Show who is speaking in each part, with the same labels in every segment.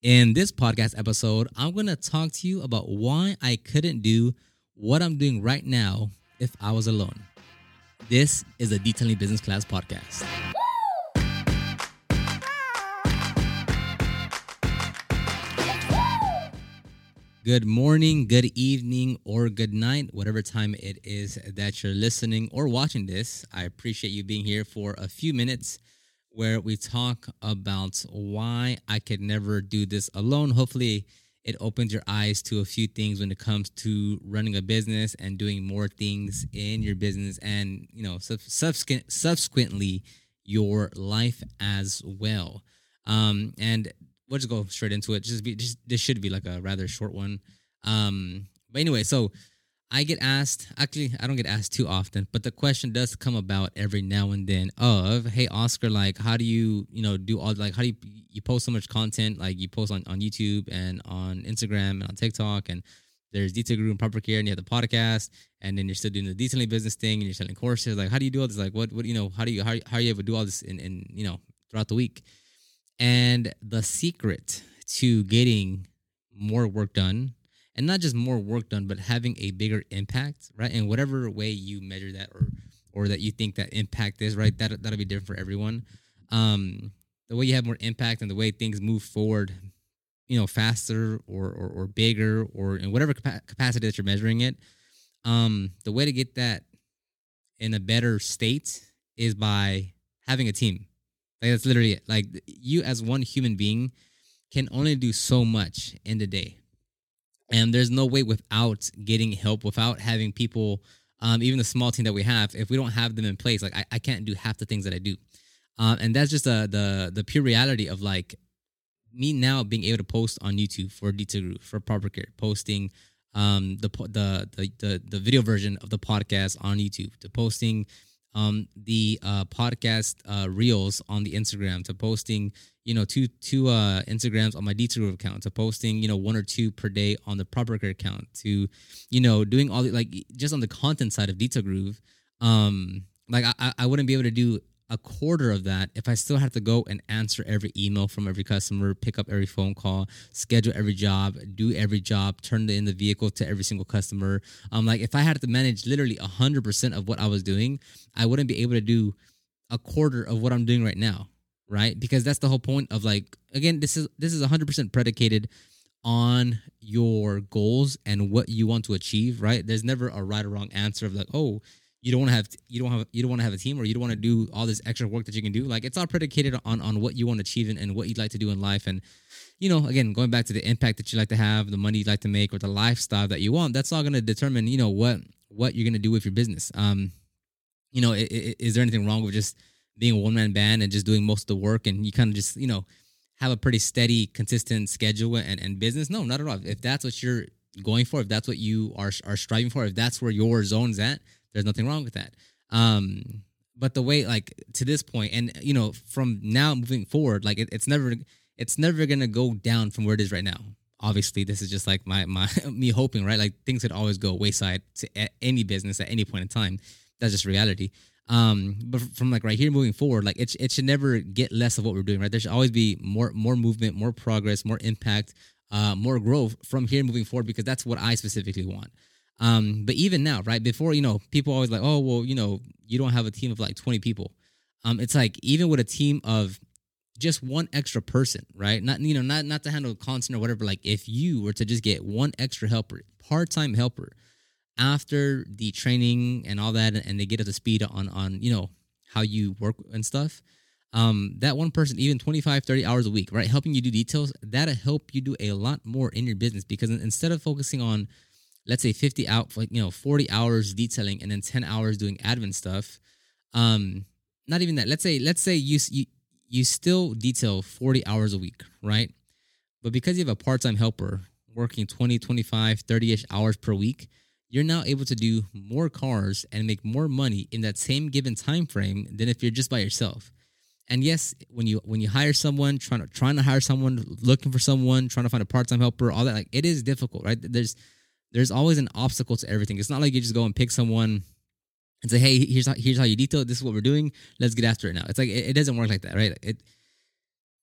Speaker 1: In this podcast episode, I'm going to talk to you about why I couldn't do what I'm doing right now if I was alone. This is a Detailing Business Class podcast. Good morning, good evening, or good night, whatever time it is that you're listening or watching this. I appreciate you being here for a few minutes where we talk about why I could never do this alone. Hopefully, it opens your eyes to a few things when it comes to running a business and doing more things in your business and, you know, subsequent, subsequently your life as well. Um, and we'll just go straight into it. Just be just this should be like a rather short one. Um, but anyway, so I get asked, actually, I don't get asked too often, but the question does come about every now and then of, hey, Oscar, like, how do you, you know, do all, like, how do you, you post so much content? Like, you post on, on YouTube and on Instagram and on TikTok, and there's Detail Groove and Proper Care, and you have the podcast, and then you're still doing the detailing business thing, and you're selling courses. Like, how do you do all this? Like, what, what, you know, how do you, how, how are you able to do all this in, in, you know, throughout the week? And the secret to getting more work done and not just more work done, but having a bigger impact, right? In whatever way you measure that or or that you think that impact is, right? That that'll be different for everyone. Um, the way you have more impact and the way things move forward, you know, faster or or, or bigger or in whatever capacity that you're measuring it. Um, the way to get that in a better state is by having a team. Like that's literally it. Like you as one human being can only do so much in the day and there's no way without getting help, without having people, um, even the small team that we have, if we don't have them in place, like I, I can't do half the things that I do. Um, and that's just uh, the the pure reality of like me now being able to post on YouTube for Detail Groove, for Proper Care, posting um, the the the the video version of the podcast on YouTube, to posting um, the uh, podcast uh, reels on the Instagram, to posting you know two two uh instagrams on my detour account to posting you know one or two per day on the proper account to you know doing all the like just on the content side of detail groove. Um like i i wouldn't be able to do a quarter of that if i still have to go and answer every email from every customer pick up every phone call schedule every job do every job turn in the vehicle to every single customer um like if i had to manage literally 100% of what i was doing i wouldn't be able to do a quarter of what i'm doing right now right? Because that's the whole point of like again, this is this is 100% predicated on your goals and what you want to achieve, right? There's never a right or wrong answer of like, oh, you don't want to have you don't have you don't want to have a team or you don't want to do all this extra work that you can do. Like it's all predicated on on what you want to achieve and, and what you'd like to do in life. And you know, again, going back to the impact that you like to have, the money you'd like to make, or the lifestyle that you want, that's all going to determine, you know, what what you're going to do with your business. Um, you know, is, is there anything wrong with just being a one man band and just doing most of the work and you kind of just, you know, have a pretty steady, consistent schedule and, and business. No, not at all. If that's what you're going for, if that's what you are are striving for, if that's where your zone's at, there's nothing wrong with that. Um, but the way like to this point, and you know, from now moving forward, like it, it's never it's never gonna go down from where it is right now. Obviously, this is just like my my me hoping, right? Like things could always go wayside to any business at any point in time. That's just reality. Um, but from like right here moving forward, like it, it should never get less of what we're doing, right? There should always be more more movement, more progress, more impact, uh, more growth from here moving forward because that's what I specifically want. Um, but even now, right before you know, people always like, oh well, you know, you don't have a team of like twenty people. Um, it's like even with a team of just one extra person, right? Not you know, not not to handle content or whatever. Like if you were to just get one extra helper, part time helper after the training and all that and they get up to speed on on you know how you work and stuff um that one person even 25 30 hours a week right helping you do details that'll help you do a lot more in your business because instead of focusing on let's say 50 out like you know 40 hours detailing and then 10 hours doing admin stuff um not even that let's say let's say you you you still detail 40 hours a week right but because you have a part-time helper working 20 25 30ish hours per week you're now able to do more cars and make more money in that same given time frame than if you're just by yourself. And yes, when you when you hire someone, trying to trying to hire someone, looking for someone, trying to find a part time helper, all that, like it is difficult, right? There's there's always an obstacle to everything. It's not like you just go and pick someone and say, "Hey, here's how, here's how you detail. This is what we're doing. Let's get after it now." It's like it, it doesn't work like that, right? It.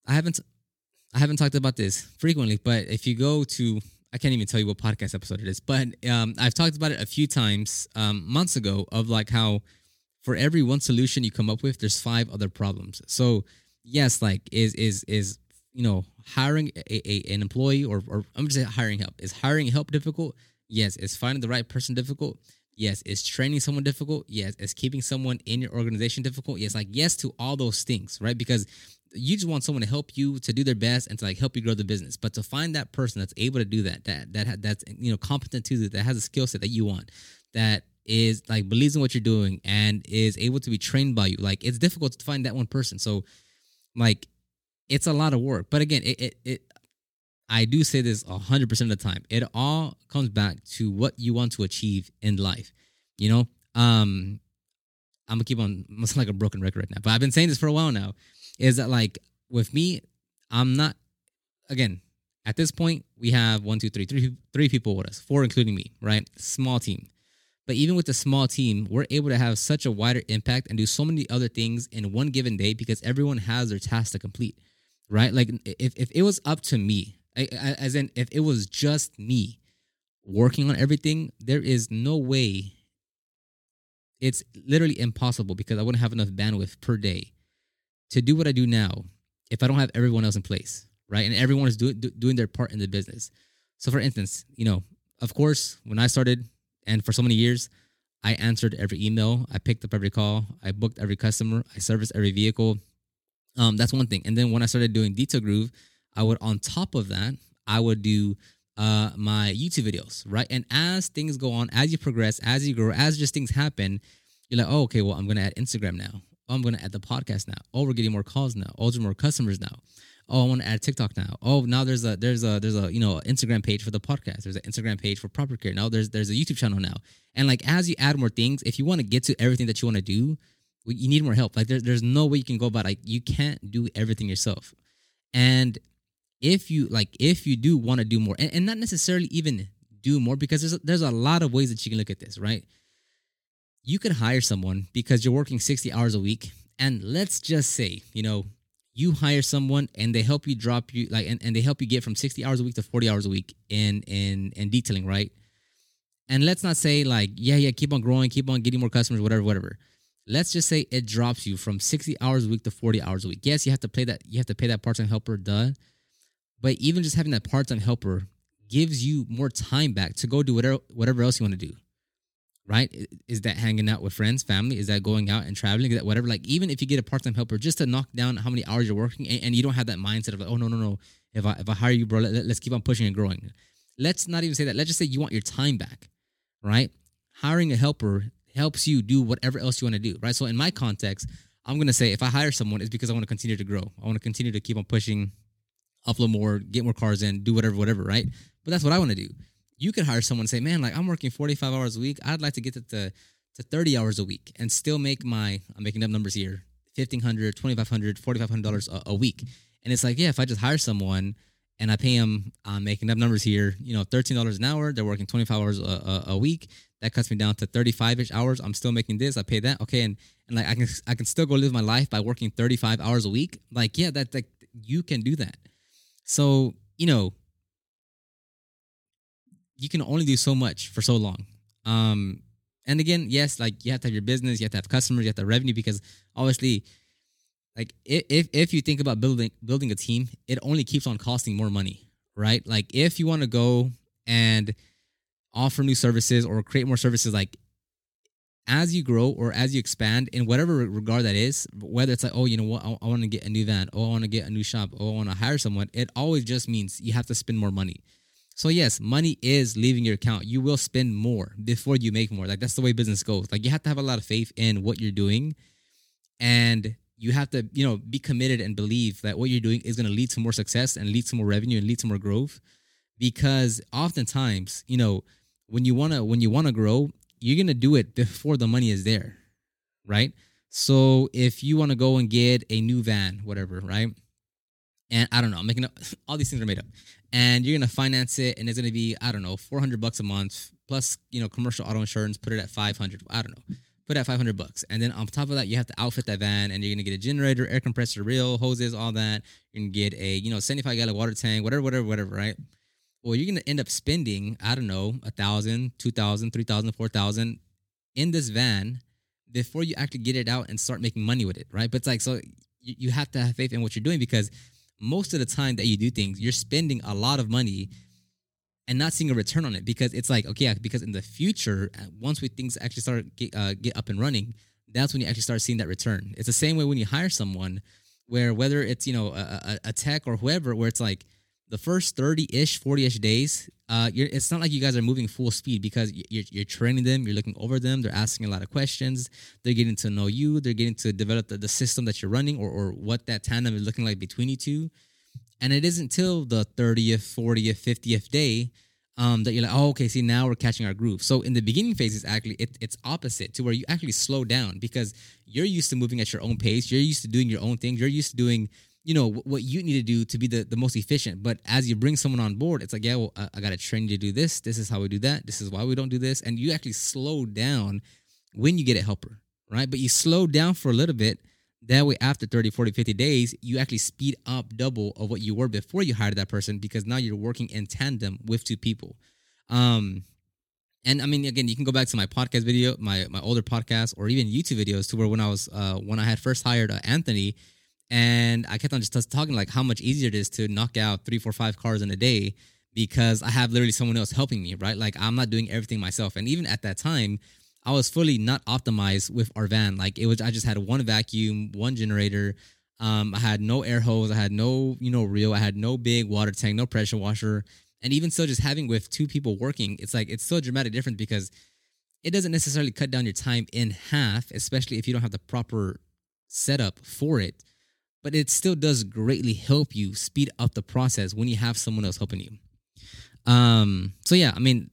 Speaker 1: I haven't I haven't talked about this frequently, but if you go to, I can't even tell you what podcast episode it is, but um, I've talked about it a few times um, months ago of like how for every one solution you come up with, there's five other problems. So yes, like is is is you know hiring a, a an employee or or I'm just hiring help is hiring help difficult? Yes. Is finding the right person difficult? Yes. Is training someone difficult? Yes. Is keeping someone in your organization difficult? Yes. Like yes to all those things, right? Because you just want someone to help you to do their best and to like help you grow the business. But to find that person that's able to do that, that that that's you know competent to that has a skill set that you want, that is like believes in what you're doing and is able to be trained by you. Like it's difficult to find that one person. So like it's a lot of work. But again, it it, it I do say this 100% of the time. It all comes back to what you want to achieve in life. You know, um I'm gonna keep on I'm almost like a broken record right now, but I've been saying this for a while now. Is that like with me, I'm not again at this point we have one, two, three, three, three people with us, four including me, right? Small team. But even with a small team, we're able to have such a wider impact and do so many other things in one given day because everyone has their task to complete, right? Like if, if it was up to me, as in if it was just me working on everything, there is no way. It's literally impossible because I wouldn't have enough bandwidth per day to do what I do now if I don't have everyone else in place, right? And everyone is do, do, doing their part in the business. So, for instance, you know, of course, when I started and for so many years, I answered every email, I picked up every call, I booked every customer, I serviced every vehicle. Um, that's one thing. And then when I started doing Detail Groove, I would on top of that, I would do uh my YouTube videos, right? And as things go on, as you progress, as you grow, as just things happen, you're like, oh, okay, well, I'm gonna add Instagram now. Oh, I'm gonna add the podcast now. Oh, we're getting more calls now. Oh, there's more customers now oh i want to add tiktok now oh now there's a there's a there's a you know instagram page for the podcast there's an instagram page for proper care now there's there's a youtube channel now and like as you add more things if you want to get to everything that you want to do you need more help like there's, there's no way you can go about like you can't do everything yourself and if you like if you do want to do more and, and not necessarily even do more because there's a, there's a lot of ways that you can look at this right? You could hire someone because you're working 60 hours a week and let's just say you know you hire someone and they help you drop you like and, and they help you get from 60 hours a week to 40 hours a week in in in detailing right? And let's not say like yeah yeah keep on growing keep on getting more customers whatever whatever. Let's just say it drops you from 60 hours a week to 40 hours a week. Yes you have to pay that you have to pay that part-time helper duh but even just having that part-time helper gives you more time back to go do whatever whatever else you want to do right? Is that hanging out with friends, family? Is that going out and traveling? Is that whatever? Like, even if you get a part time helper, just to knock down how many hours you're working, and, and, you don't have that mindset of like, oh no no no, if I if I hire you, bro, let, us keep on pushing and growing. Let's not even say that. Let's just say you want your time back, right? Hiring a helper helps you do whatever else you want to do, right? So in my context, I'm gonna say if I hire someone, it's because I want to continue to grow. I want to continue to keep on pushing, upload more, get more cars in, do whatever, whatever, right? But that's what I want to do you could hire someone and say, man, like I'm working 45 hours a week. I'd like to get it to, to 30 hours a week and still make my, I'm making up numbers here, $1,500, $2,500, $4,500 a, a week. And it's like, yeah, if I just hire someone and I pay them, I'm making up numbers here, you know, $13 an hour, they're working 25 hours a, a, a week. That cuts me down to 35 ish hours. I'm still making this. I pay that. Okay. And, and like, I can, I can still go live my life by working 35 hours a week. Like, yeah, that, like, you can do that. So, you know, you can only do so much for so long. Um, and again, yes, like you have to have your business, you have to have customers, you have to have revenue because obviously, like if if you think about building building a team, it only keeps on costing more money, right? Like if you want to go and offer new services or create more services, like as you grow or as you expand in whatever regard that is, whether it's like, oh, you know what, I, I want to get a new van, oh, I want to get a new shop, oh, I want to hire someone, it always just means you have to spend more money. So yes, money is leaving your account. You will spend more before you make more. Like that's the way business goes. Like you have to have a lot of faith in what you're doing and you have to, you know, be committed and believe that what you're doing is going to lead to more success and lead to more revenue and lead to more growth because oftentimes, you know, when you want to when you want to grow, you're going to do it before the money is there, right? So if you want to go and get a new van, whatever, right? and I don't know, I'm making up all these things are made up. And you're gonna finance it, and it's gonna be I don't know, 400 bucks a month plus you know commercial auto insurance. Put it at 500. I don't know, put at 500 bucks. And then on top of that, you have to outfit that van and you're going to get a generator, air compressor, reel, hoses, all that. You're going to get a, you know, 75 gallon water tank, whatever, whatever, whatever, right? Well, you're going to end up spending, I don't know, a thousand, two thousand, three thousand, four thousand in this van before you actually get it out and start making money with it, right? But it's like, so you, have to have faith in what you're doing because most of the time that you do things, you're spending a lot of money and not seeing a return on it because it's like okay because in the future uh, once we things actually start get, uh, get up and running that's when you actually start seeing that return it's the same way when you hire someone where whether it's you know a, a tech or whoever where it's like the first 30-ish 40-ish days uh, it's not like you guys are moving full speed because you're, you're training them you're looking over them they're asking a lot of questions they're getting to know you they're getting to develop the, the system that you're running or, or what that tandem is looking like between you two and it isn't till the 30th, 40th, 50th day um, that you're like, oh, okay, see, now we're catching our groove. So in the beginning phase, it's actually it, it's opposite to where you actually slow down because you're used to moving at your own pace. You're used to doing your own thing. You're used to doing, you know, what you need to do to be the, the most efficient. But as you bring someone on board, it's like, yeah, well, I, I got to train you to do this. This is how we do that. This is why we don't do this. And you actually slow down when you get a helper, right? But you slow down for a little bit that way, after 30, 40, 50 days, you actually speed up double of what you were before you hired that person because now you're working in tandem with two people. Um, and I mean, again, you can go back to my podcast video, my my older podcast, or even YouTube videos to where when I was uh, when I had first hired uh, Anthony, and I kept on just talking like how much easier it is to knock out three, four, five cars in a day because I have literally someone else helping me, right? Like I'm not doing everything myself. And even at that time, I was fully not optimized with our van. Like it was, I just had one vacuum, one generator. Um, I had no air hose. I had no, you know, reel. I had no big water tank, no pressure washer. And even still, just having with two people working, it's like it's so dramatic difference because it doesn't necessarily cut down your time in half, especially if you don't have the proper setup for it. But it still does greatly help you speed up the process when you have someone else helping you. Um, so yeah, I mean,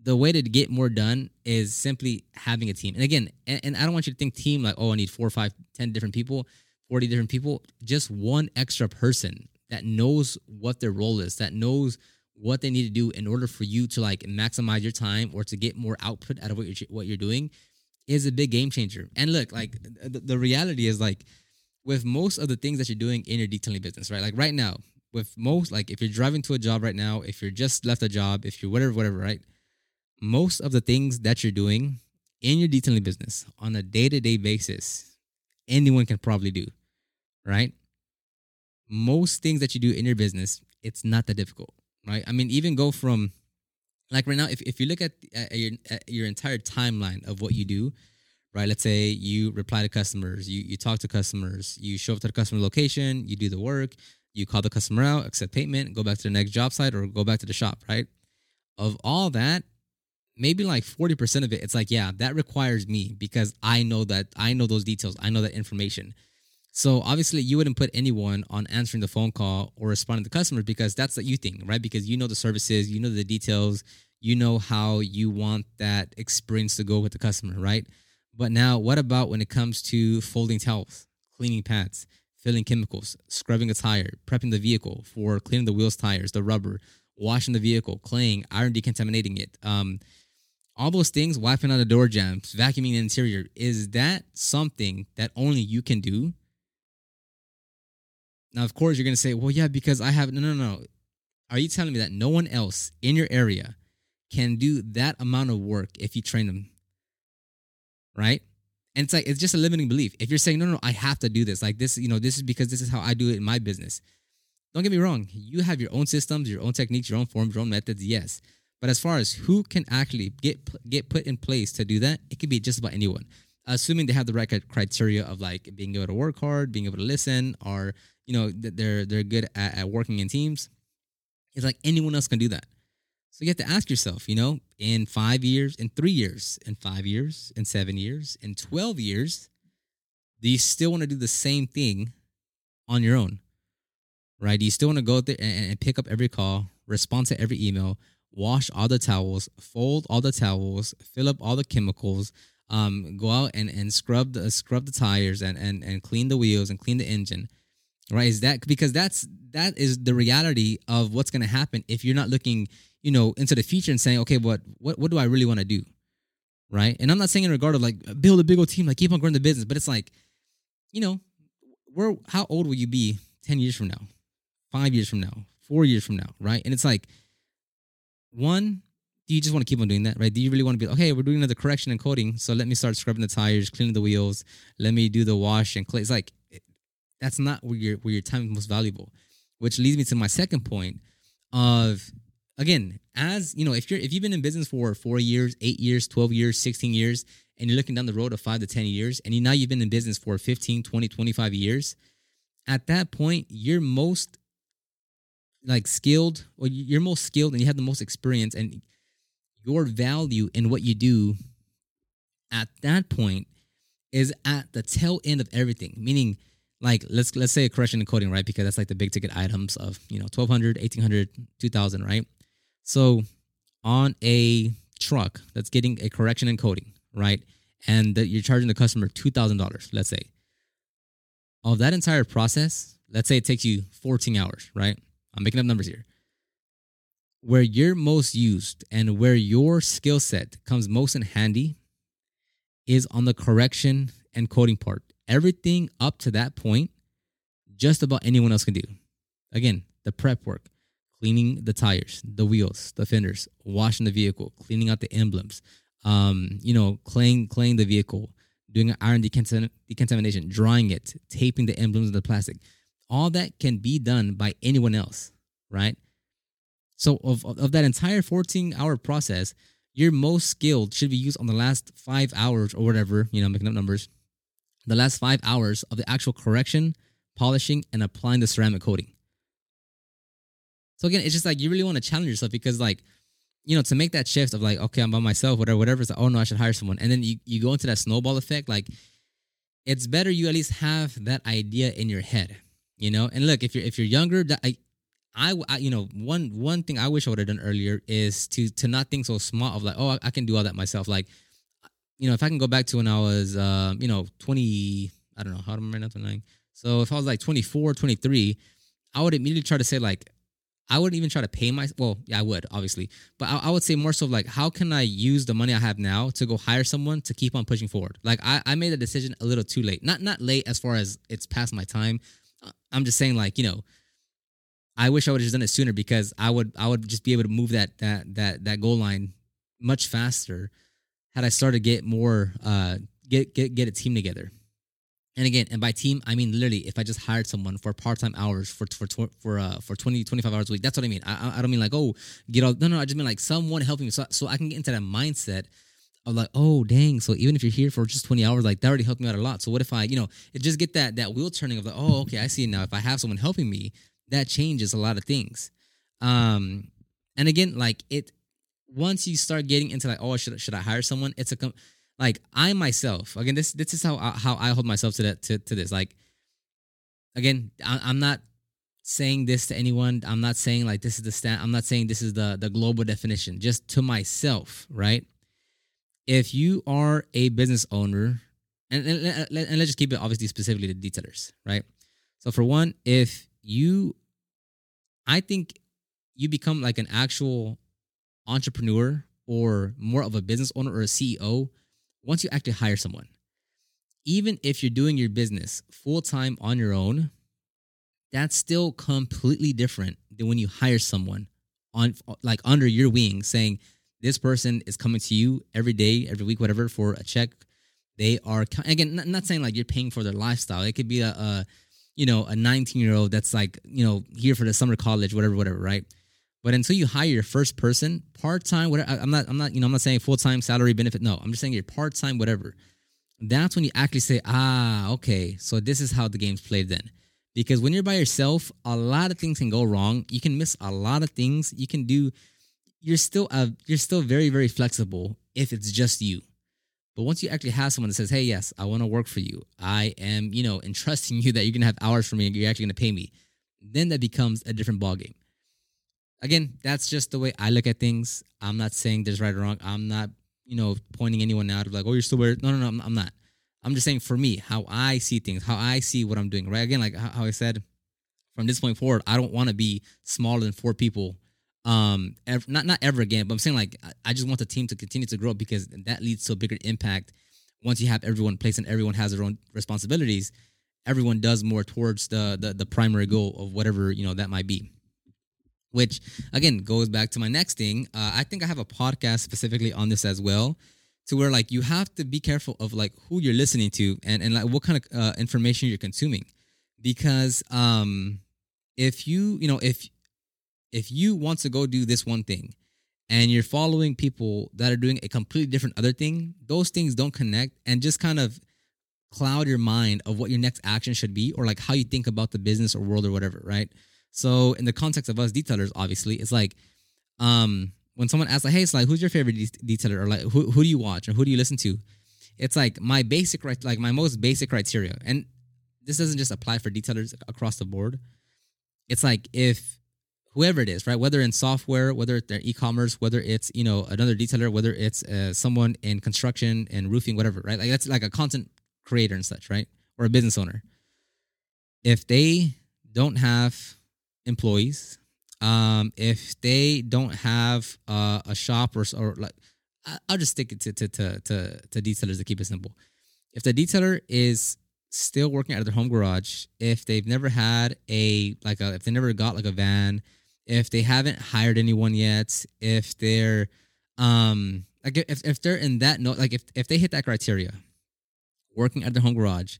Speaker 1: the way to get more done is simply having a team. And again, and, and, I don't want you to think team like, oh, I need four, five, ten different people, 40 different people. Just one extra person that knows what their role is, that knows what they need to do in order for you to like maximize your time or to get more output out of what you're what you're doing is a big game changer. And look, like the, the reality is like with most of the things that you're doing in your detailing business, right? Like right now, with most like if you're driving to a job right now, if you're just left a job, if you're whatever, whatever, right? most of the things that you're doing in your detailing business on a day to day basis, anyone can probably do, right? Most things that you do in your business, it's not that difficult, right? I mean, even go from like right now, if, if you look at, at, your, at your entire timeline of what you do, right? Let's say you reply to customers, you, you talk to customers, you show up to the customer location, you do the work, you call the customer out, accept payment, go back to the next job site or go back to the shop, right? Of all that, maybe like 40% of it it's like yeah that requires me because i know that i know those details i know that information so obviously you wouldn't put anyone on answering the phone call or responding to customers because that's what you think right because you know the services you know the details you know how you want that experience to go with the customer right but now what about when it comes to folding towels cleaning pads filling chemicals scrubbing a tire prepping the vehicle for cleaning the wheels tires the rubber washing the vehicle claying iron decontaminating it um, all those things, wiping out the door jambs, vacuuming the interior, is that something that only you can do? Now, of course, you're going to say, well, yeah, because I have, no, no, no. Are you telling me that no one else in your area can do that amount of work if you train them? Right? And it's like, it's just a limiting belief. If you're saying, no, no, I have to do this, like this, you know, this is because this is how I do it in my business. Don't get me wrong. You have your own systems, your own techniques, your own forms, your own methods, yes. But as far as who can actually get get put in place to do that, it could be just about anyone, assuming they have the right criteria of like being able to work hard, being able to listen, or you know they're they're good at, at working in teams. It's like anyone else can do that. So you have to ask yourself, you know, in five years, in three years, in five years, in seven years, in twelve years, do you still want to do the same thing on your own? Right? Do you still want to go out there and, and pick up every call, respond to every email, wash all the towels, fold all the towels, fill up all the chemicals, um, go out and, and scrub the scrub the tires and, and and clean the wheels and clean the engine. Right? Is that because that's that is the reality of what's gonna happen if you're not looking, you know, into the future and saying, okay, what what what do I really want to do? right? And I'm not saying in regard of like build a big old team, like keep on growing the business, but it's like, you know, where how old will you be 10 years from now, five years from now, four years from now, right? And it's like, one, do you just want to keep on doing that, right? Do you really want to be okay? We're doing another correction and coating, so let me start scrubbing the tires, cleaning the wheels. Let me do the wash and clean. It's like that's not where your where your time is most valuable. Which leads me to my second point of again, as you know, if you're if you've been in business for four years, eight years, 12 years, 16 years, and you're looking down the road of five to 10 years, and you now you've been in business for 15, 20, 25 years, at that point, you're most like skilled, or you're most skilled and you have the most experience and your value in what you do at that point is at the tail end of everything meaning like let's let's say a correction and coating right? Because that's like the big ticket items of you know 1200 1800 2000 right? So on a truck that's getting a correction and coating right? And that you're charging the customer $2000 let's say. Of that entire process let's say it takes you 14 hours right? I'm making up numbers here. Where you're most used and where your skill set comes most in handy is on the correction and coding part. Everything up to that point, just about anyone else can do. Again, the prep work, cleaning the tires, the wheels, the fenders, washing the vehicle, cleaning out the emblems, um, you know, cleaning claying the vehicle, doing an iron decontamination, drying it, taping the emblems of the plastic. All that can be done by anyone else, right? So of, of that entire 14 hour process, your most skilled should be used on the last five hours or whatever, you know, making up numbers, the last five hours of the actual correction, polishing, and applying the ceramic coating. So again, it's just like you really want to challenge yourself because like, you know, to make that shift of like, okay, I'm by myself, whatever, whatever, it's like, oh no, I should hire someone. And then you, you go into that snowball effect, like it's better you at least have that idea in your head, you know? And look, if you're if you're younger, that I I, I, you know one one thing I wish I would have done earlier is to to not think so small of like oh I, I, can do all that myself like you know if I can go back to when I was uh, you know 20 I don't know how am I right now so if I was like 24 23 I would immediately try to say like I wouldn't even try to pay my well yeah I would obviously but I, I would say more so like how can I use the money I have now to go hire someone to keep on pushing forward? Like I, I made a decision a little too late not not late as far as it's past my time. I'm just saying like you know I wish I would have just done it sooner because I would I would just be able to move that that that that goal line much faster had I started to get more uh get get get a team together. And again, and by team, I mean literally if I just hired someone for part-time hours for for for uh for 20 25 hours a week. That's what I mean. I I don't mean like, "Oh, get all No, no, I just mean like someone helping me so so I can get into that mindset of like, "Oh, dang, so even if you're here for just 20 hours, like that already helped me out a lot. So what if I, you know, it just get that that wheel turning of like, "Oh, okay, I see now. If I have someone helping me, that changes a lot of things. Um, and again, like it, once you start getting into like, oh, should should I hire someone? It's a com- like I myself. Again, this this is how I, how I hold myself to that to, to this. Like, again, I, I'm not saying this to anyone. I'm not saying like this is the stat. I'm not saying this is the the global definition. Just to myself, right? If you are a business owner, and, and, and let's just keep it obviously specifically the detailers, right? So for one, if you I think you become like an actual entrepreneur or more of a business owner or a CEO once you actually hire someone. Even if you're doing your business full time on your own, that's still completely different than when you hire someone on like under your wing saying this person is coming to you every day, every week, whatever for a check. They are again not, saying like you're paying for their lifestyle. It could be a, a you know, a 19 year old that's like, you know, here for the summer college, whatever, whatever, right? But until you hire your first person, part time, whatever, I'm not, I'm not, you know, I'm not saying full time salary benefit. No, I'm just saying you're part time, whatever. That's when you actually say, ah, okay, so this is how the game's played then. Because when you're by yourself, a lot of things can go wrong. You can miss a lot of things. You can do. You're still, uh, you're still very, very flexible if it's just you. But once you actually have someone that says, "Hey, yes, I want to work for you. I am, you know, entrusting you that you're gonna have hours for me and you're actually gonna pay me," then that becomes a different ballgame. Again, that's just the way I look at things. I'm not saying there's right or wrong. I'm not, you know, pointing anyone out of like, "Oh, you're still weird." No, no, no, I'm, I'm not. I'm just saying for me, how I see things, how I see what I'm doing. Right? Again, like how I said, from this point forward, I don't want to be smaller than four people um ever, not not ever again but i'm saying like I- just want the team to continue to grow because that leads to a bigger impact once you have everyone in place and everyone has their own responsibilities everyone does more towards the the, the primary goal of whatever you know that might be which again goes back to my next thing. Uh, i think i have a podcast specifically on this as well to where like you have to be careful of like who you're listening to and and like what kind of uh, information you're consuming. Because um if you you know if if you want to go do this one thing and you're following people that are doing a completely different other thing those things don't connect and just kind of cloud your mind of what your next action should be or like how you think about the business or world or whatever right so in the context of us detailers obviously it's like um when someone asks like hey it's like who's your favorite de- detailer or like who, who do you watch or who do you listen to it's like my basic right like my most basic criteria and this doesn't just apply for detailers across the board it's like if whoever it is, right? Whether in software, whether they're e-commerce, whether it's you know another detailer, whether it's uh, someone in construction and roofing, whatever, right? Like that's like a content creator and such, right? Or a business owner. If they don't have employees, um, if they don't have uh, a shop or or like, I'll just stick it to to to to, to detailers to keep it simple. If the detailer is still working out of their home garage, if they've never had a like a if they never got like a van, if they haven't hired anyone yet, if they're um like if, if they're in that note, like if if they hit that criteria, working at their home garage,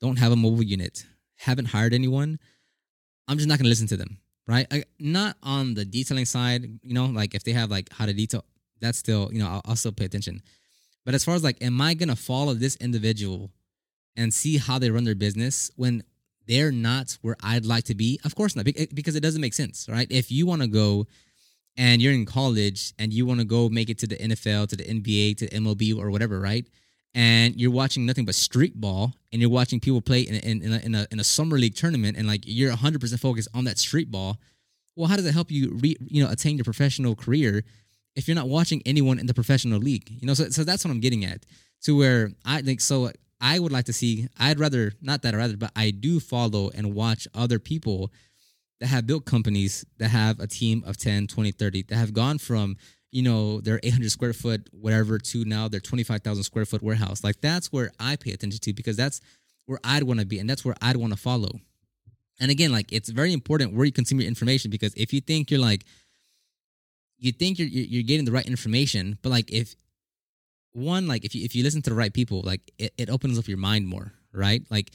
Speaker 1: don't have a mobile unit, haven't hired anyone, I'm just not gonna listen to them, right? I, not on the detailing side, you know, like if they have like how to detail, that's still you know I'll, I'll still pay attention. But as far as like, am I gonna follow this individual and see how they run their business when they're not where I'd like to be? Of course not, eh, because it doesn't make sense, right? If you want to go and you're in college and you want to go make it to the NFL, to the NBA, to MLB or whatever, right? And you're watching nothing but street ball and you're watching people play in, in, in, a, in, a, in a summer league tournament and like you're 100% focused on that street ball. Well, how does it help you, re, you know, attain your professional career if you're not watching anyone in the professional league? You know, so, so that's what I'm getting at to where I think so. I would like to see, I'd rather, not that I rather, but I do follow and watch other people that have built companies that have a team of 10, 20, 30, that have gone from, you know, their 800 square foot, whatever, to now their 25,000 square foot warehouse. Like that's where I pay attention to because that's where I'd want to be and that's where I'd want to follow. And again, like it's very important where you consume your information because if you think you're like, you think you're you're getting the right information, but like if one like if you if you listen to the right people, like it, it opens up your mind more, right? Like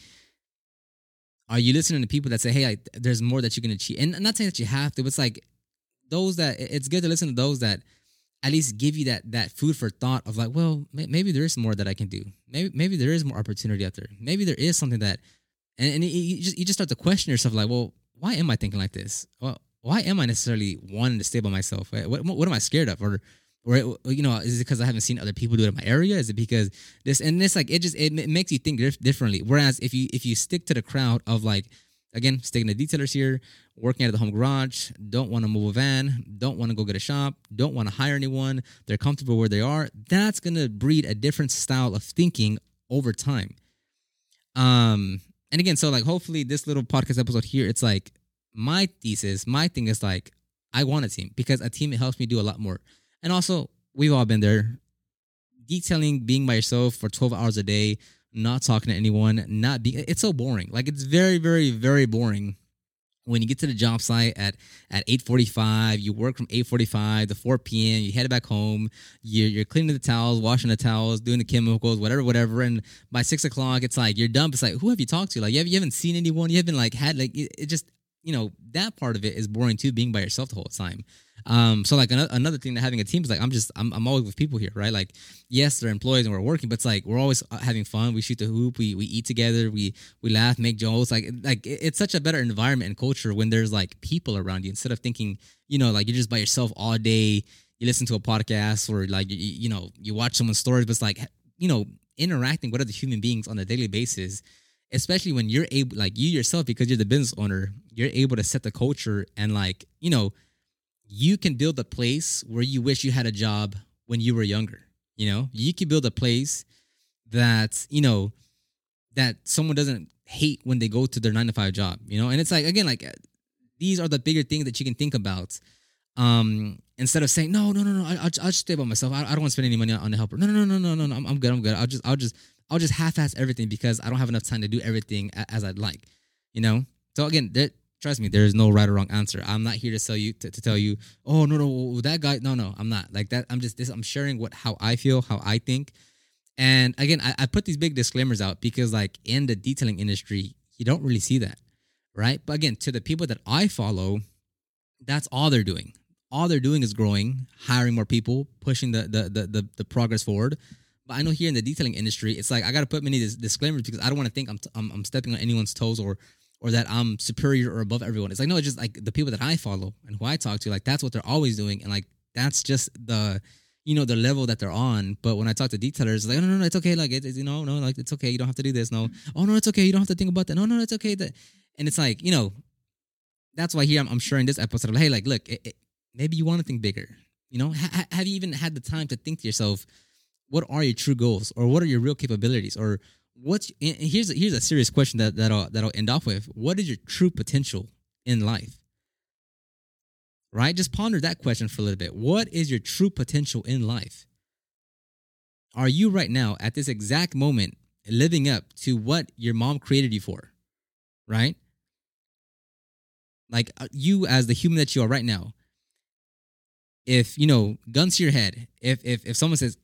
Speaker 1: are you listening to people that say, "Hey, like, there's more that you can achieve"? And I'm not saying that you have to, but it's like those that it's good to listen to those that at least give you that that food for thought of like, well, may, maybe there is more that I can do. Maybe maybe there is more opportunity out there. Maybe there is something that, and, and you just you just start to question yourself like, well, why am I thinking like this? Well, why am I necessarily wanting to stay by myself? What, what, what am I scared of? Or or you know, is it because I haven't seen other people do it in my area? Is it because this and this like it just it, it makes you think differently. Whereas if you if you stick to the crowd of like again sticking to detailers here, working out of the home garage, don't want to move a van, don't want to go get a shop, don't want to hire anyone, they're comfortable where they are. That's gonna breed a different style of thinking over time. Um, and again, so like hopefully this little podcast episode here, it's like my thesis, my thing is like I want a team because a team it helps me do a lot more. And also, we've all been there. Detailing being by yourself for 12 hours a day, not talking to anyone, not being it's so boring. Like it's very, very, very boring when you get to the job site at at 8:45, you work from 8:45 to 4 p.m. You head back home. You're, you're cleaning the towels, washing the towels, doing the chemicals, whatever, whatever. And by six o'clock, it's like you're done. It's like who have you talked to? Like you, have, you haven't seen anyone. You haven't like had like it, it just you know that part of it is boring too, being by yourself the whole time. Um, so like another, another thing that having a team is like I'm just I'm, I'm always with people here, right? Like yes, they're employees and we're working, but it's like we're always uh, having fun. We shoot the hoop, we we eat together, we we laugh, make jokes. Like like it's such a better environment and culture when there's like people around you instead of thinking you know like you're just by yourself all day. You listen to a podcast or like you, you know you watch someone's stories, but it's like you know interacting with other human beings on a daily basis especially when you're able like you yourself because you're the business owner you're able to set the culture and like you know you can build a place where you wish you had a job when you were younger. You know, you can build a place that, you know, that someone doesn't hate when they go to their nine to five job, you know? And it's like, again, like these are the bigger things that you can think about. Um, instead of saying no, no, no, no, I, I'll, I'll just stay by myself. I, I don't want to spend any money on the helper. No, no, no, no, no, no, I'm, I'm good. I'm good. I'll just, I'll just, I'll just half-ass everything because I don't have enough time to do everything as I'd like. You know. So again, there, trust me, there is no right or wrong answer. I'm not here to sell you to, to tell you, oh no, no, that guy. No, no, I'm not like that. I'm just this. I'm sharing what how I feel, how I think. And again, I, I put these big disclaimers out because like in the detailing industry, you don't really see that, right? But again, to the people that I follow, that's all they're doing. All they're doing is growing, hiring more people, pushing the the the the, the progress forward. But I know here in the detailing industry, it's like I got to put many dis- disclaimers because I don't want to think I'm, t- I'm I'm stepping on anyone's toes or or that I'm superior or above everyone. It's like no, it's just like the people that I follow and who I talk to, like that's what they're always doing, and like that's just the you know the level that they're on. But when I talk to detailers, like no, no, no, it's okay. Like it's you know, no, like it's okay. You don't have to do this. No, oh no, it's okay. You don't have to think about that. No, no, it's okay. That and it's like you know, that's why here I'm, I'm sharing this episode. Of, hey, like look, it, it, maybe you want to think bigger. You know, ha- have you even had the time to think to yourself, what are your true goals, or what are your real capabilities, or what's and here's a, here's a serious question that that I'll, that I'll end off with. What is your true potential in life? Right? Just ponder that question for a little bit. What is your true potential in life? Are you right now at this exact moment living up to what your mom created you for? Right? Like uh, you as the human that you are right now. If, you know, guns to your head, if if if someone says,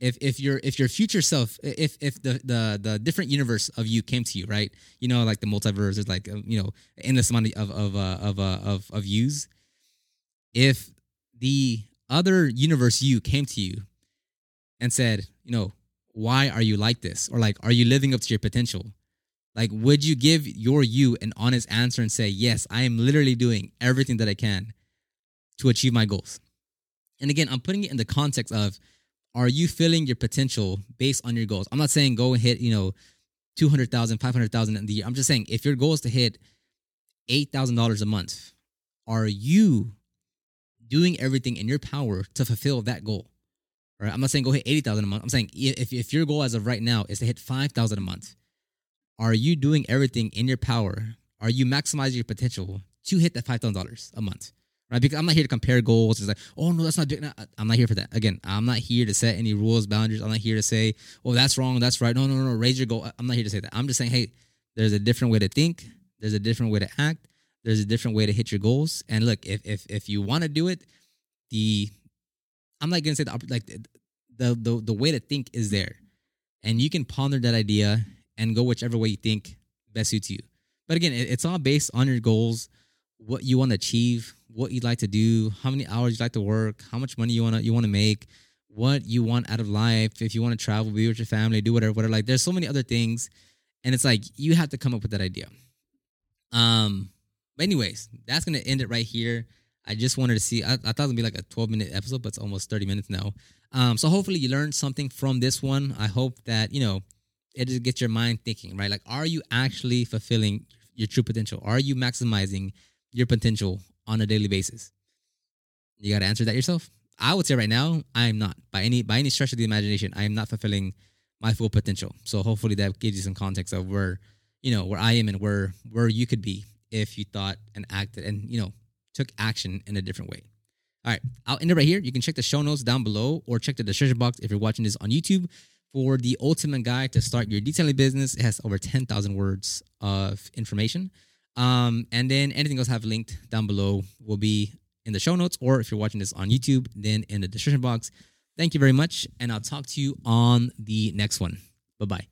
Speaker 1: if if your if your future self if if the the the different universe of you came to you right? You know like the multiverse is like you know endless amount of of uh, of uh, of of views if the other universe you came to you and said you know why are you like this? or like are you living up to your potential? Like would you give your you an honest answer and say yes i am literally doing everything that i can to achieve my goals and again i'm putting it in the context of are you filling your potential based on your goals? I'm not saying go and hit, you know, 200,000, 500,000 in the year. I'm just saying if your goal is to hit $8,000 a month, are you doing everything in your power to fulfill that goal? Right? I'm not saying go hit 80,000 a month. I'm saying if, if your goal as of right now is to hit 5,000 a month, are you doing everything in your power? Are you maximizing your potential to hit that $5,000 a month? Right? Because I'm not here to compare goals. It's like, oh no, that's not. I'm not here for that. Again, I'm not here to set any rules, boundaries. I'm not here to say, oh, that's wrong, that's right. No, no, no, raise your goal. I'm not here to say that. I'm just saying, hey, there's a different way to think. There's a different way to act. There's a different way to hit your goals. And look, if if if you want to do it, the I'm not gonna say the like the the the way to think is there, and you can ponder that idea and go whichever way you think best suits you. But again, it's all based on your goals, what you want to achieve, what you'd like to do, how many hours you'd like to work, how much money you wanna you wanna make, what you want out of life, if you want to travel, be with your family, do whatever, whatever. Like there's so many other things. And it's like you have to come up with that idea. Um, but anyways, that's gonna end it right here. I just wanted to see. I, I thought it'd be like a 12 minute episode, but it's almost 30 minutes now. Um, so hopefully you learned something from this one. I hope that you know it just gets your mind thinking, right? Like, are you actually fulfilling your true potential? Are you maximizing your potential on a daily basis? You got to answer that yourself. I would say right now, I am not by any by any stretch of the imagination. I am not fulfilling my full potential. So hopefully that gives you some context of where you know where I am and where where you could be if you thought and acted and you know took action in a different way. All right, I'll end it right here. You can check the show notes down below or check the description box if you're watching this on YouTube for the ultimate guide to start your detailing business. It has over 10,000 words of information. Um, and then anything else I have linked down below will be in the show notes, or if you're watching this on YouTube, then in the description box. Thank you very much, and I'll talk to you on the next one. Bye bye.